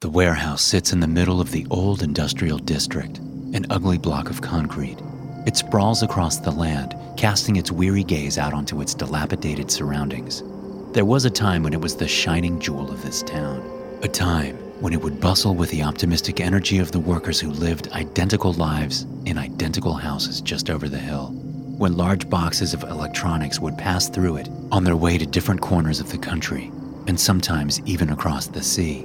The warehouse sits in the middle of the old industrial district, an ugly block of concrete. It sprawls across the land, casting its weary gaze out onto its dilapidated surroundings. There was a time when it was the shining jewel of this town, a time when it would bustle with the optimistic energy of the workers who lived identical lives in identical houses just over the hill, when large boxes of electronics would pass through it on their way to different corners of the country, and sometimes even across the sea.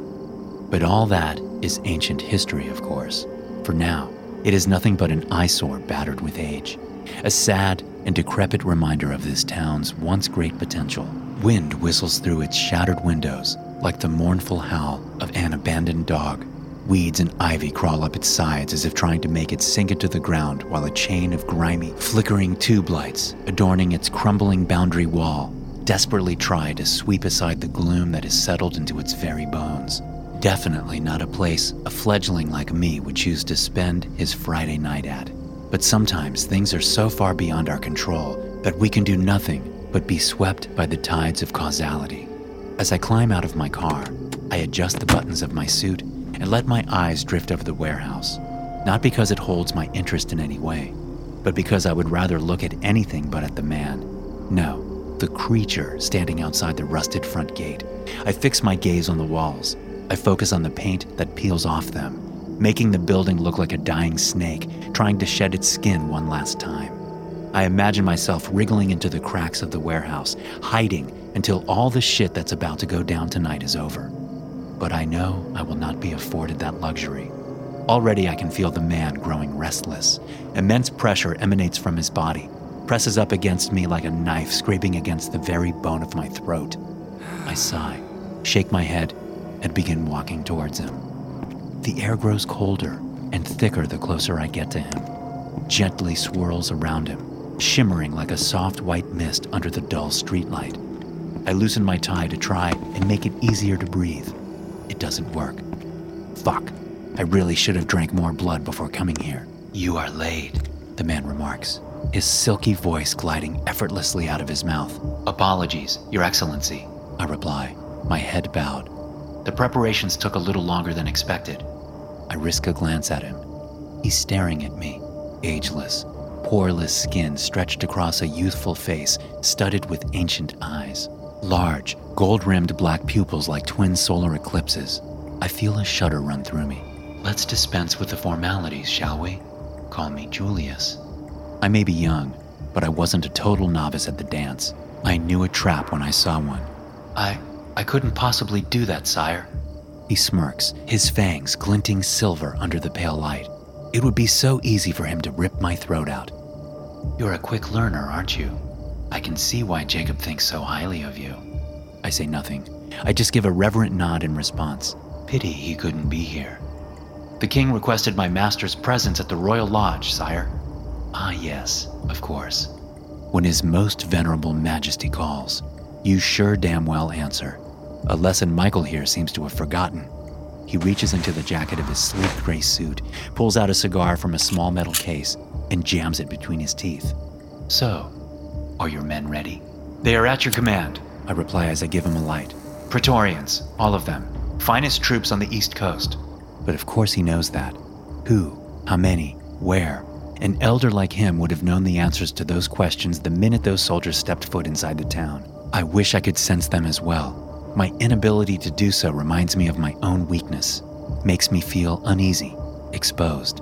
But all that is ancient history, of course. For now, it is nothing but an eyesore battered with age, a sad and decrepit reminder of this town's once great potential. Wind whistles through its shattered windows like the mournful howl of an abandoned dog. Weeds and ivy crawl up its sides as if trying to make it sink into the ground, while a chain of grimy, flickering tube lights adorning its crumbling boundary wall desperately try to sweep aside the gloom that has settled into its very bones. Definitely not a place a fledgling like me would choose to spend his Friday night at. But sometimes things are so far beyond our control that we can do nothing but be swept by the tides of causality. As I climb out of my car, I adjust the buttons of my suit and let my eyes drift over the warehouse. Not because it holds my interest in any way, but because I would rather look at anything but at the man. No, the creature standing outside the rusted front gate. I fix my gaze on the walls, I focus on the paint that peels off them, making the building look like a dying snake trying to shed its skin one last time. I imagine myself wriggling into the cracks of the warehouse, hiding until all the shit that's about to go down tonight is over. But I know I will not be afforded that luxury. Already I can feel the man growing restless. Immense pressure emanates from his body, presses up against me like a knife scraping against the very bone of my throat. I sigh, shake my head, and begin walking towards him. The air grows colder and thicker the closer I get to him, gently swirls around him, shimmering like a soft white mist under the dull streetlight. I loosen my tie to try and make it easier to breathe. It doesn't work. Fuck. I really should have drank more blood before coming here. You are laid, the man remarks, his silky voice gliding effortlessly out of his mouth. Apologies, Your Excellency, I reply, my head bowed. The preparations took a little longer than expected. I risk a glance at him. He's staring at me, ageless, poreless skin stretched across a youthful face studded with ancient eyes. Large, gold rimmed black pupils like twin solar eclipses. I feel a shudder run through me. Let's dispense with the formalities, shall we? Call me Julius. I may be young, but I wasn't a total novice at the dance. I knew a trap when I saw one. I I couldn't possibly do that, sire. He smirks, his fangs glinting silver under the pale light. It would be so easy for him to rip my throat out. You're a quick learner, aren't you? I can see why Jacob thinks so highly of you. I say nothing. I just give a reverent nod in response. Pity he couldn't be here. The king requested my master's presence at the royal lodge, sire. Ah, yes, of course. When his most venerable majesty calls, you sure damn well answer a lesson Michael here seems to have forgotten. He reaches into the jacket of his sleek gray suit, pulls out a cigar from a small metal case, and jams it between his teeth. So, are your men ready? They are at your command, I reply as I give him a light. Praetorians, all of them. Finest troops on the East Coast. But of course he knows that. Who? How many? Where? An elder like him would have known the answers to those questions the minute those soldiers stepped foot inside the town. I wish I could sense them as well, my inability to do so reminds me of my own weakness, makes me feel uneasy, exposed.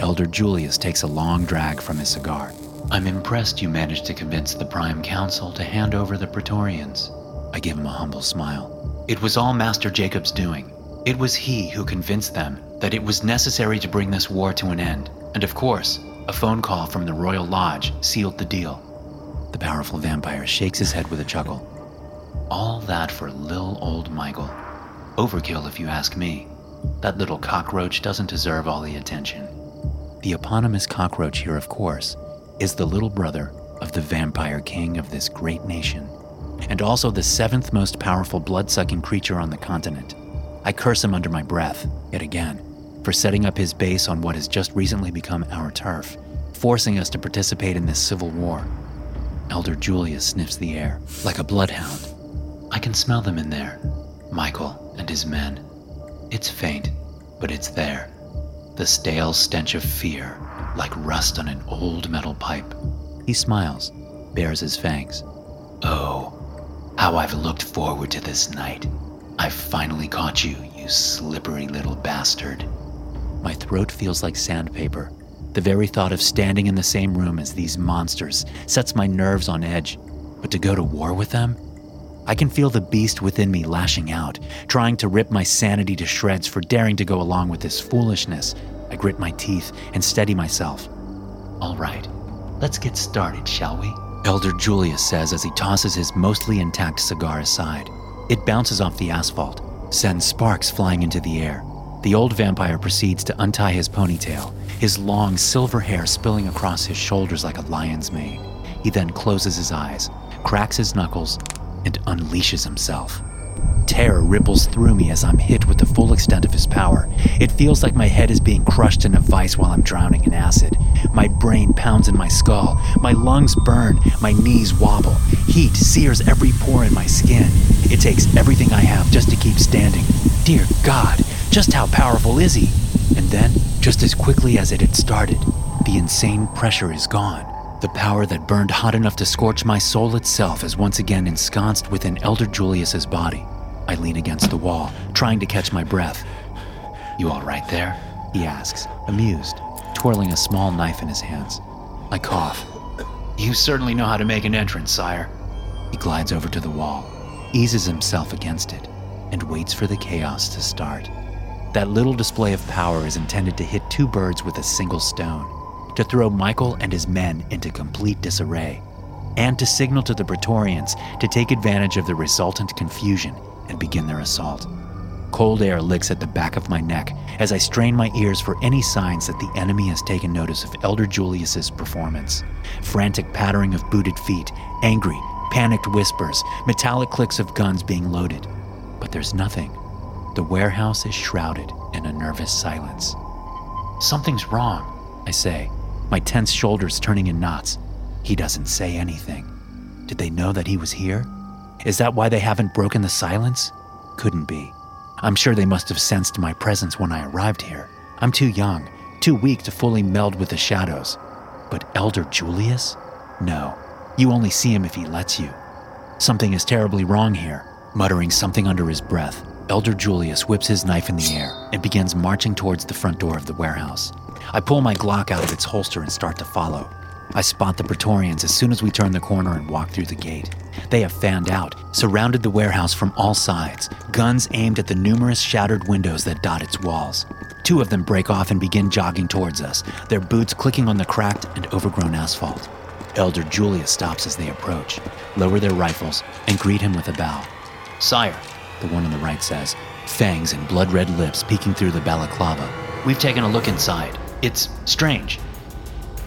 Elder Julius takes a long drag from his cigar. I'm impressed you managed to convince the Prime Council to hand over the Praetorians. I give him a humble smile. It was all Master Jacob's doing. It was he who convinced them that it was necessary to bring this war to an end. And of course, a phone call from the Royal Lodge sealed the deal. The powerful vampire shakes his head with a chuckle. All that for lil old Michael. Overkill, if you ask me. That little cockroach doesn't deserve all the attention. The eponymous cockroach here, of course, is the little brother of the vampire king of this great nation, and also the seventh most powerful blood sucking creature on the continent. I curse him under my breath, yet again, for setting up his base on what has just recently become our turf, forcing us to participate in this civil war. Elder Julius sniffs the air like a bloodhound I can smell them in there, Michael and his men. It's faint, but it's there. The stale stench of fear, like rust on an old metal pipe. He smiles, bares his fangs. Oh, how I've looked forward to this night. I've finally caught you, you slippery little bastard. My throat feels like sandpaper. The very thought of standing in the same room as these monsters sets my nerves on edge. But to go to war with them? I can feel the beast within me lashing out, trying to rip my sanity to shreds for daring to go along with this foolishness. I grit my teeth and steady myself. All right, let's get started, shall we? Elder Julius says as he tosses his mostly intact cigar aside. It bounces off the asphalt, sends sparks flying into the air. The old vampire proceeds to untie his ponytail, his long silver hair spilling across his shoulders like a lion's mane. He then closes his eyes, cracks his knuckles, and unleashes himself. Terror ripples through me as I'm hit with the full extent of his power. It feels like my head is being crushed in a vice while I'm drowning in acid. My brain pounds in my skull, my lungs burn, my knees wobble. Heat sears every pore in my skin. It takes everything I have just to keep standing. Dear God, just how powerful is he? And then, just as quickly as it had started, the insane pressure is gone. The power that burned hot enough to scorch my soul itself is once again ensconced within Elder Julius's body. I lean against the wall, trying to catch my breath. You all right there? He asks, amused, twirling a small knife in his hands. I cough. You certainly know how to make an entrance, sire. He glides over to the wall, eases himself against it, and waits for the chaos to start. That little display of power is intended to hit two birds with a single stone, to throw Michael and his men into complete disarray, and to signal to the Praetorians to take advantage of the resultant confusion and begin their assault. Cold air licks at the back of my neck as I strain my ears for any signs that the enemy has taken notice of Elder Julius's performance. Frantic pattering of booted feet, angry, panicked whispers, metallic clicks of guns being loaded. But there's nothing. The warehouse is shrouded in a nervous silence. Something's wrong, I say, my tense shoulders turning in knots. He doesn't say anything. Did they know that he was here? Is that why they haven't broken the silence? Couldn't be. I'm sure they must have sensed my presence when I arrived here. I'm too young, too weak to fully meld with the shadows. But Elder Julius? No. You only see him if he lets you. Something is terribly wrong here. Muttering something under his breath, Elder Julius whips his knife in the air and begins marching towards the front door of the warehouse. I pull my Glock out of its holster and start to follow. I spot the Praetorians as soon as we turn the corner and walk through the gate. They have fanned out, surrounded the warehouse from all sides, guns aimed at the numerous shattered windows that dot its walls. Two of them break off and begin jogging towards us, their boots clicking on the cracked and overgrown asphalt. Elder Julius stops as they approach, lower their rifles, and greet him with a bow. Sire, the one on the right says, fangs and blood red lips peeking through the balaclava. We've taken a look inside. It's strange.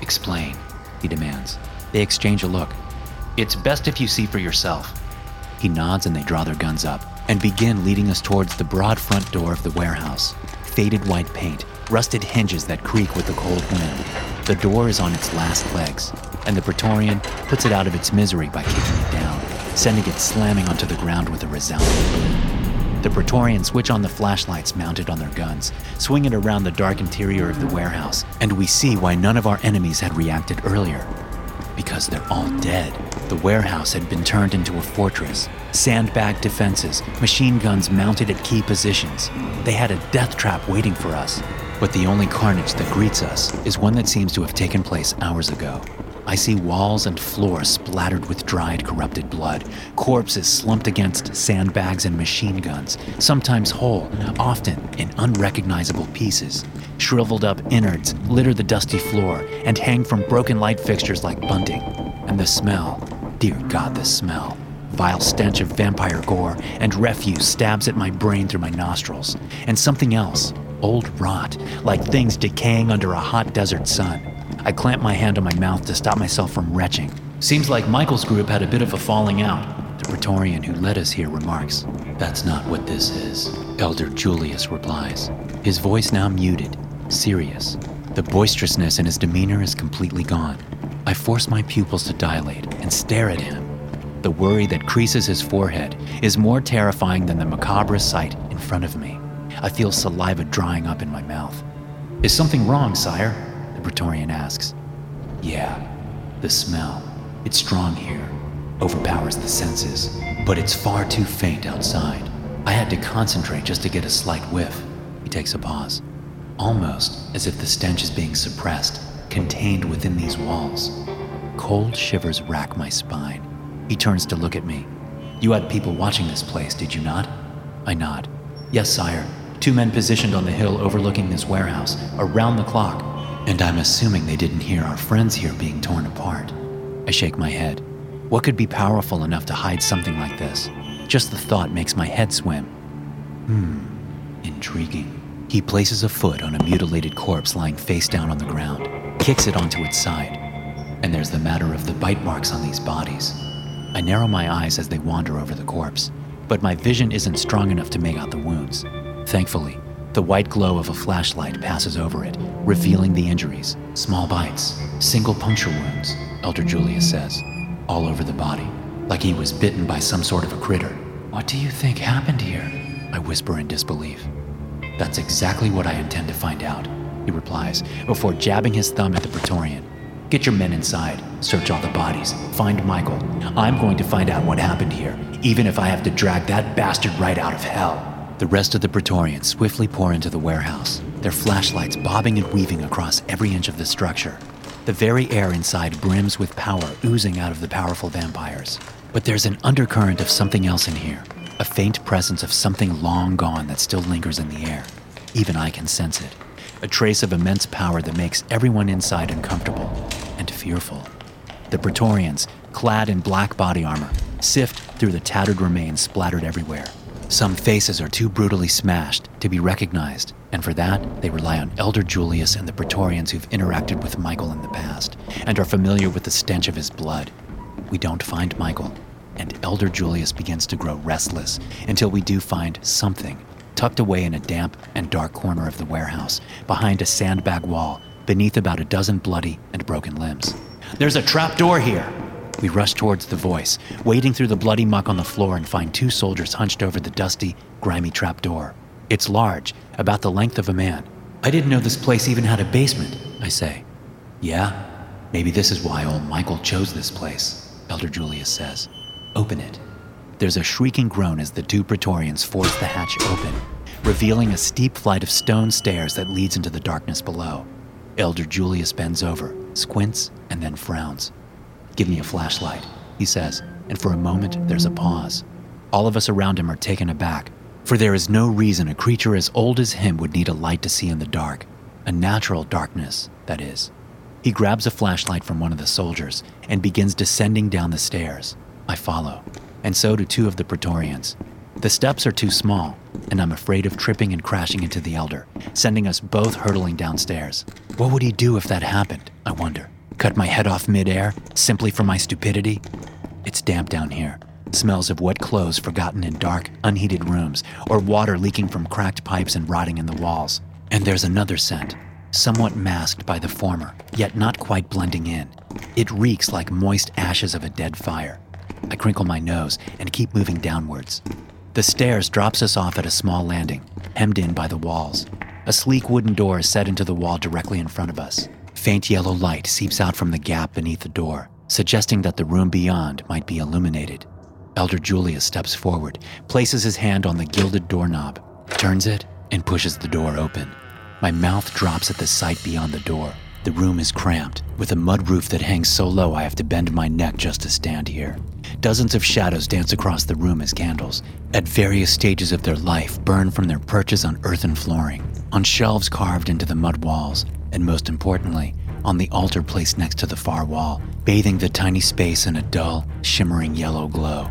Explain, he demands. They exchange a look. It's best if you see for yourself. He nods and they draw their guns up and begin leading us towards the broad front door of the warehouse. Faded white paint, rusted hinges that creak with the cold wind. The door is on its last legs, and the Praetorian puts it out of its misery by kicking it down, sending it slamming onto the ground with a resounding boom. The Praetorians switch on the flashlights mounted on their guns, swing it around the dark interior of the warehouse, and we see why none of our enemies had reacted earlier. Because they're all dead. The warehouse had been turned into a fortress. Sandbag defenses, machine guns mounted at key positions. They had a death trap waiting for us. But the only carnage that greets us is one that seems to have taken place hours ago. I see walls and floor splattered with dried, corrupted blood, corpses slumped against sandbags and machine guns, sometimes whole, often in unrecognizable pieces. Shriveled up innards litter the dusty floor and hang from broken light fixtures like bunting. And the smell, dear God, the smell. Vile stench of vampire gore and refuse stabs at my brain through my nostrils. And something else, old rot, like things decaying under a hot desert sun. I clamp my hand on my mouth to stop myself from retching. Seems like Michael's group had a bit of a falling out. The Praetorian who led us here remarks. That's not what this is, Elder Julius replies, his voice now muted, serious. The boisterousness in his demeanor is completely gone. I force my pupils to dilate and stare at him. The worry that creases his forehead is more terrifying than the macabre sight in front of me. I feel saliva drying up in my mouth. Is something wrong, sire? The Praetorian asks. Yeah, the smell. It's strong here, overpowers the senses, but it's far too faint outside. I had to concentrate just to get a slight whiff. He takes a pause, almost as if the stench is being suppressed, contained within these walls. Cold shivers rack my spine. He turns to look at me. You had people watching this place, did you not? I nod. Yes, sire. Two men positioned on the hill overlooking this warehouse, around the clock. And I'm assuming they didn't hear our friends here being torn apart. I shake my head. What could be powerful enough to hide something like this? Just the thought makes my head swim. Hmm, intriguing. He places a foot on a mutilated corpse lying face down on the ground, kicks it onto its side. And there's the matter of the bite marks on these bodies. I narrow my eyes as they wander over the corpse, but my vision isn't strong enough to make out the wounds. Thankfully, the white glow of a flashlight passes over it, revealing the injuries small bites, single puncture wounds, Elder Julius says, all over the body, like he was bitten by some sort of a critter. What do you think happened here? I whisper in disbelief. That's exactly what I intend to find out, he replies, before jabbing his thumb at the Praetorian. Get your men inside, search all the bodies, find Michael. I'm going to find out what happened here, even if I have to drag that bastard right out of hell. The rest of the Praetorians swiftly pour into the warehouse, their flashlights bobbing and weaving across every inch of the structure. The very air inside brims with power oozing out of the powerful vampires. But there's an undercurrent of something else in here, a faint presence of something long gone that still lingers in the air. Even I can sense it a trace of immense power that makes everyone inside uncomfortable and fearful. The Praetorians, clad in black body armor, sift through the tattered remains splattered everywhere. Some faces are too brutally smashed to be recognized, and for that, they rely on Elder Julius and the Praetorians who've interacted with Michael in the past and are familiar with the stench of his blood. We don't find Michael, and Elder Julius begins to grow restless until we do find something tucked away in a damp and dark corner of the warehouse, behind a sandbag wall, beneath about a dozen bloody and broken limbs. There's a trap door here! We rush towards the voice, wading through the bloody muck on the floor and find two soldiers hunched over the dusty, grimy trap door. It's large, about the length of a man. I didn't know this place even had a basement, I say. Yeah, maybe this is why old Michael chose this place, Elder Julius says. Open it. There's a shrieking groan as the two Praetorians force the hatch open, revealing a steep flight of stone stairs that leads into the darkness below. Elder Julius bends over, squints, and then frowns. Give me a flashlight, he says, and for a moment there's a pause. All of us around him are taken aback, for there is no reason a creature as old as him would need a light to see in the dark. A natural darkness, that is. He grabs a flashlight from one of the soldiers and begins descending down the stairs. I follow and so do two of the Praetorians. The steps are too small, and I'm afraid of tripping and crashing into the elder, sending us both hurtling downstairs. What would he do if that happened? I wonder. Cut my head off midair, simply for my stupidity? It's damp down here. Smells of wet clothes forgotten in dark, unheated rooms, or water leaking from cracked pipes and rotting in the walls. And there's another scent, somewhat masked by the former, yet not quite blending in. It reeks like moist ashes of a dead fire. I crinkle my nose and keep moving downwards. The stairs drops us off at a small landing, hemmed in by the walls. A sleek wooden door is set into the wall directly in front of us. Faint yellow light seeps out from the gap beneath the door, suggesting that the room beyond might be illuminated. Elder Julius steps forward, places his hand on the gilded doorknob, turns it, and pushes the door open. My mouth drops at the sight beyond the door. The room is cramped, with a mud roof that hangs so low I have to bend my neck just to stand here. Dozens of shadows dance across the room as candles, at various stages of their life, burn from their perches on earthen flooring, on shelves carved into the mud walls, and most importantly, on the altar placed next to the far wall, bathing the tiny space in a dull, shimmering yellow glow.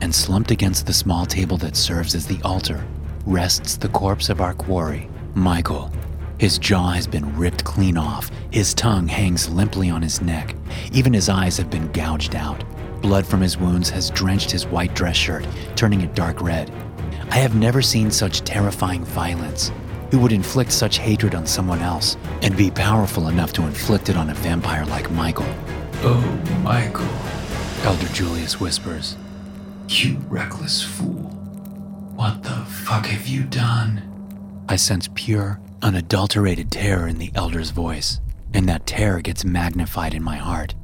And slumped against the small table that serves as the altar rests the corpse of our quarry, Michael, his jaw has been ripped clean off. His tongue hangs limply on his neck. Even his eyes have been gouged out. Blood from his wounds has drenched his white dress shirt, turning it dark red. I have never seen such terrifying violence. Who would inflict such hatred on someone else and be powerful enough to inflict it on a vampire like Michael? Oh, Michael. Elder Julius whispers. You reckless fool. What the fuck have you done? I sense pure, unadulterated terror in the elder's voice, and that terror gets magnified in my heart.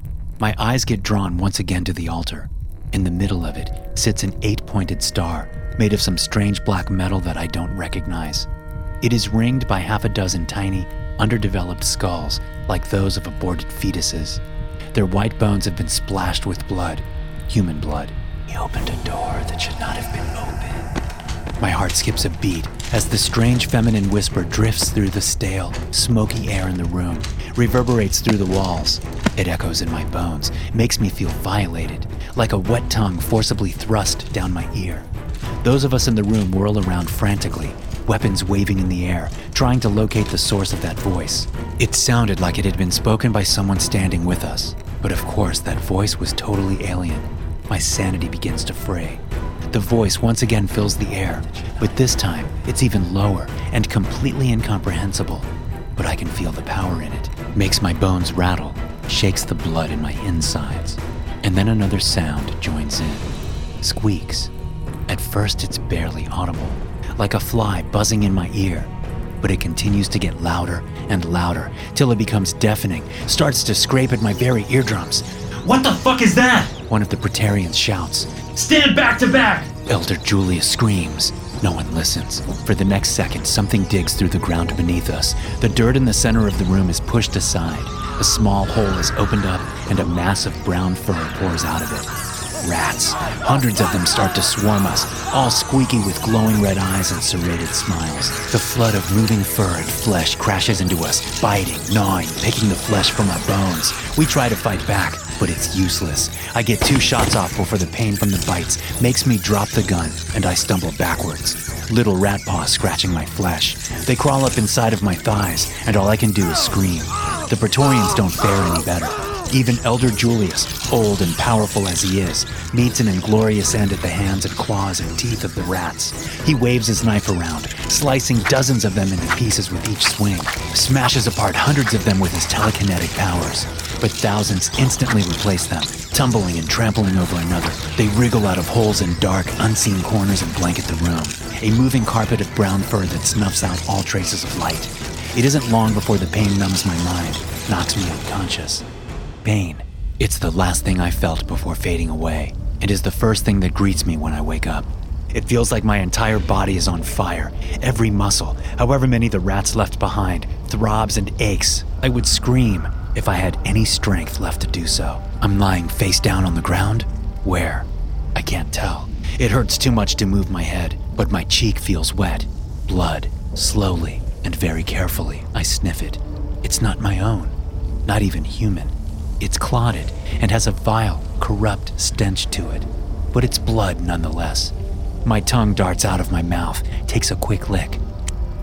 My eyes get drawn once again to the altar. In the middle of it sits an eight pointed star made of some strange black metal that I don't recognize. It is ringed by half a dozen tiny, underdeveloped skulls like those of aborted fetuses. Their white bones have been splashed with blood, human blood. He opened a door that should not have been opened. My heart skips a beat as the strange feminine whisper drifts through the stale, smoky air in the room, reverberates through the walls. It echoes in my bones, makes me feel violated, like a wet tongue forcibly thrust down my ear. Those of us in the room whirl around frantically, weapons waving in the air, trying to locate the source of that voice. It sounded like it had been spoken by someone standing with us, but of course, that voice was totally alien. My sanity begins to fray. The voice once again fills the air, but this time it's even lower and completely incomprehensible. But I can feel the power in it. Makes my bones rattle, shakes the blood in my insides. And then another sound joins in squeaks. At first, it's barely audible, like a fly buzzing in my ear. But it continues to get louder and louder till it becomes deafening, starts to scrape at my very eardrums. What the fuck is that? One of the Praetorians shouts. Stand back to back! Elder Julius screams. No one listens. For the next second, something digs through the ground beneath us. The dirt in the center of the room is pushed aside. A small hole is opened up, and a mass of brown fur pours out of it. Rats. Hundreds of them start to swarm us, all squeaky with glowing red eyes and serrated smiles. The flood of moving fur and flesh crashes into us, biting, gnawing, picking the flesh from our bones. We try to fight back, but it's useless. I get two shots off before the pain from the bites makes me drop the gun, and I stumble backwards. Little rat paws scratching my flesh. They crawl up inside of my thighs, and all I can do is scream. The Praetorians don't fare any better. Even Elder Julius, old and powerful as he is, meets an inglorious end at the hands and claws and teeth of the rats. He waves his knife around, slicing dozens of them into pieces with each swing, smashes apart hundreds of them with his telekinetic powers. But thousands instantly replace them, tumbling and trampling over another. They wriggle out of holes in dark, unseen corners and blanket the room, a moving carpet of brown fur that snuffs out all traces of light. It isn't long before the pain numbs my mind, knocks me unconscious. Pain. It's the last thing I felt before fading away. It is the first thing that greets me when I wake up. It feels like my entire body is on fire. Every muscle, however many the rats left behind, throbs and aches. I would scream if I had any strength left to do so. I'm lying face down on the ground. Where? I can't tell. It hurts too much to move my head, but my cheek feels wet. Blood. Slowly and very carefully, I sniff it. It's not my own, not even human. It's clotted and has a vile, corrupt stench to it, but it's blood nonetheless. My tongue darts out of my mouth, takes a quick lick.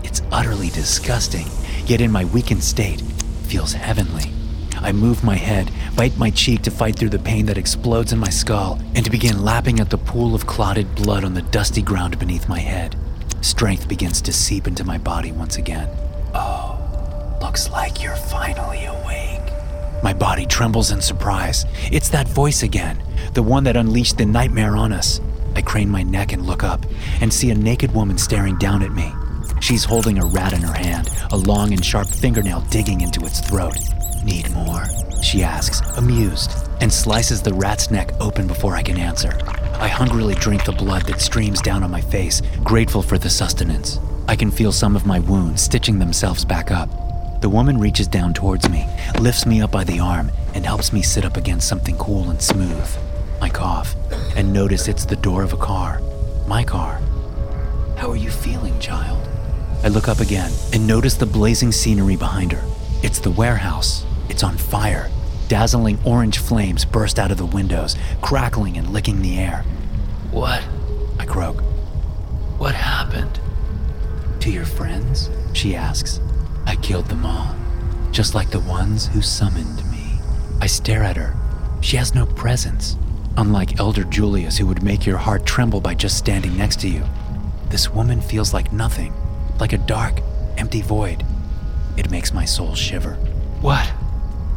It's utterly disgusting, yet in my weakened state, feels heavenly. I move my head, bite my cheek to fight through the pain that explodes in my skull, and to begin lapping at the pool of clotted blood on the dusty ground beneath my head. Strength begins to seep into my body once again. Oh, looks like you're finally awake. My body trembles in surprise. It's that voice again, the one that unleashed the nightmare on us. I crane my neck and look up and see a naked woman staring down at me. She's holding a rat in her hand, a long and sharp fingernail digging into its throat. Need more? She asks, amused, and slices the rat's neck open before I can answer. I hungrily drink the blood that streams down on my face, grateful for the sustenance. I can feel some of my wounds stitching themselves back up. The woman reaches down towards me, lifts me up by the arm, and helps me sit up against something cool and smooth. I cough and notice it's the door of a car. My car. How are you feeling, child? I look up again and notice the blazing scenery behind her. It's the warehouse. It's on fire. Dazzling orange flames burst out of the windows, crackling and licking the air. What? I croak. What happened? To your friends? She asks. I killed them all, just like the ones who summoned me. I stare at her. She has no presence, unlike Elder Julius, who would make your heart tremble by just standing next to you. This woman feels like nothing, like a dark, empty void. It makes my soul shiver. What?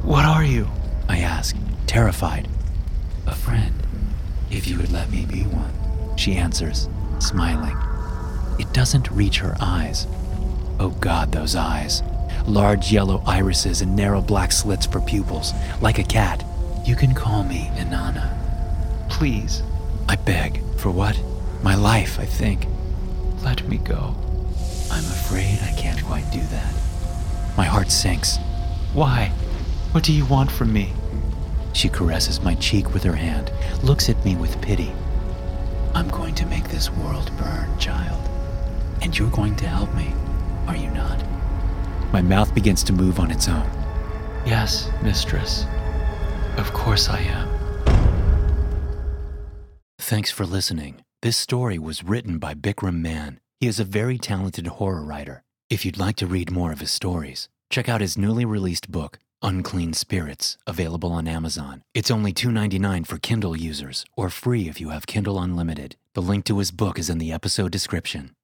What are you? I ask, terrified. A friend, if you would let me be one, she answers, smiling. It doesn't reach her eyes, Oh God, those eyes. Large yellow irises and narrow black slits for pupils, like a cat. You can call me Inanna. Please, I beg. For what? My life, I think. let me go. I'm afraid I can't quite do that. My heart sinks. Why? What do you want from me? She caresses my cheek with her hand, looks at me with pity. I'm going to make this world burn, child. And you're going to help me, are you not? My mouth begins to move on its own. Yes, mistress. Of course I am. Thanks for listening. This story was written by Bikram Mann. He is a very talented horror writer. If you'd like to read more of his stories, check out his newly released book, Unclean Spirits, available on Amazon. It's only $2.99 for Kindle users, or free if you have Kindle Unlimited. The link to his book is in the episode description.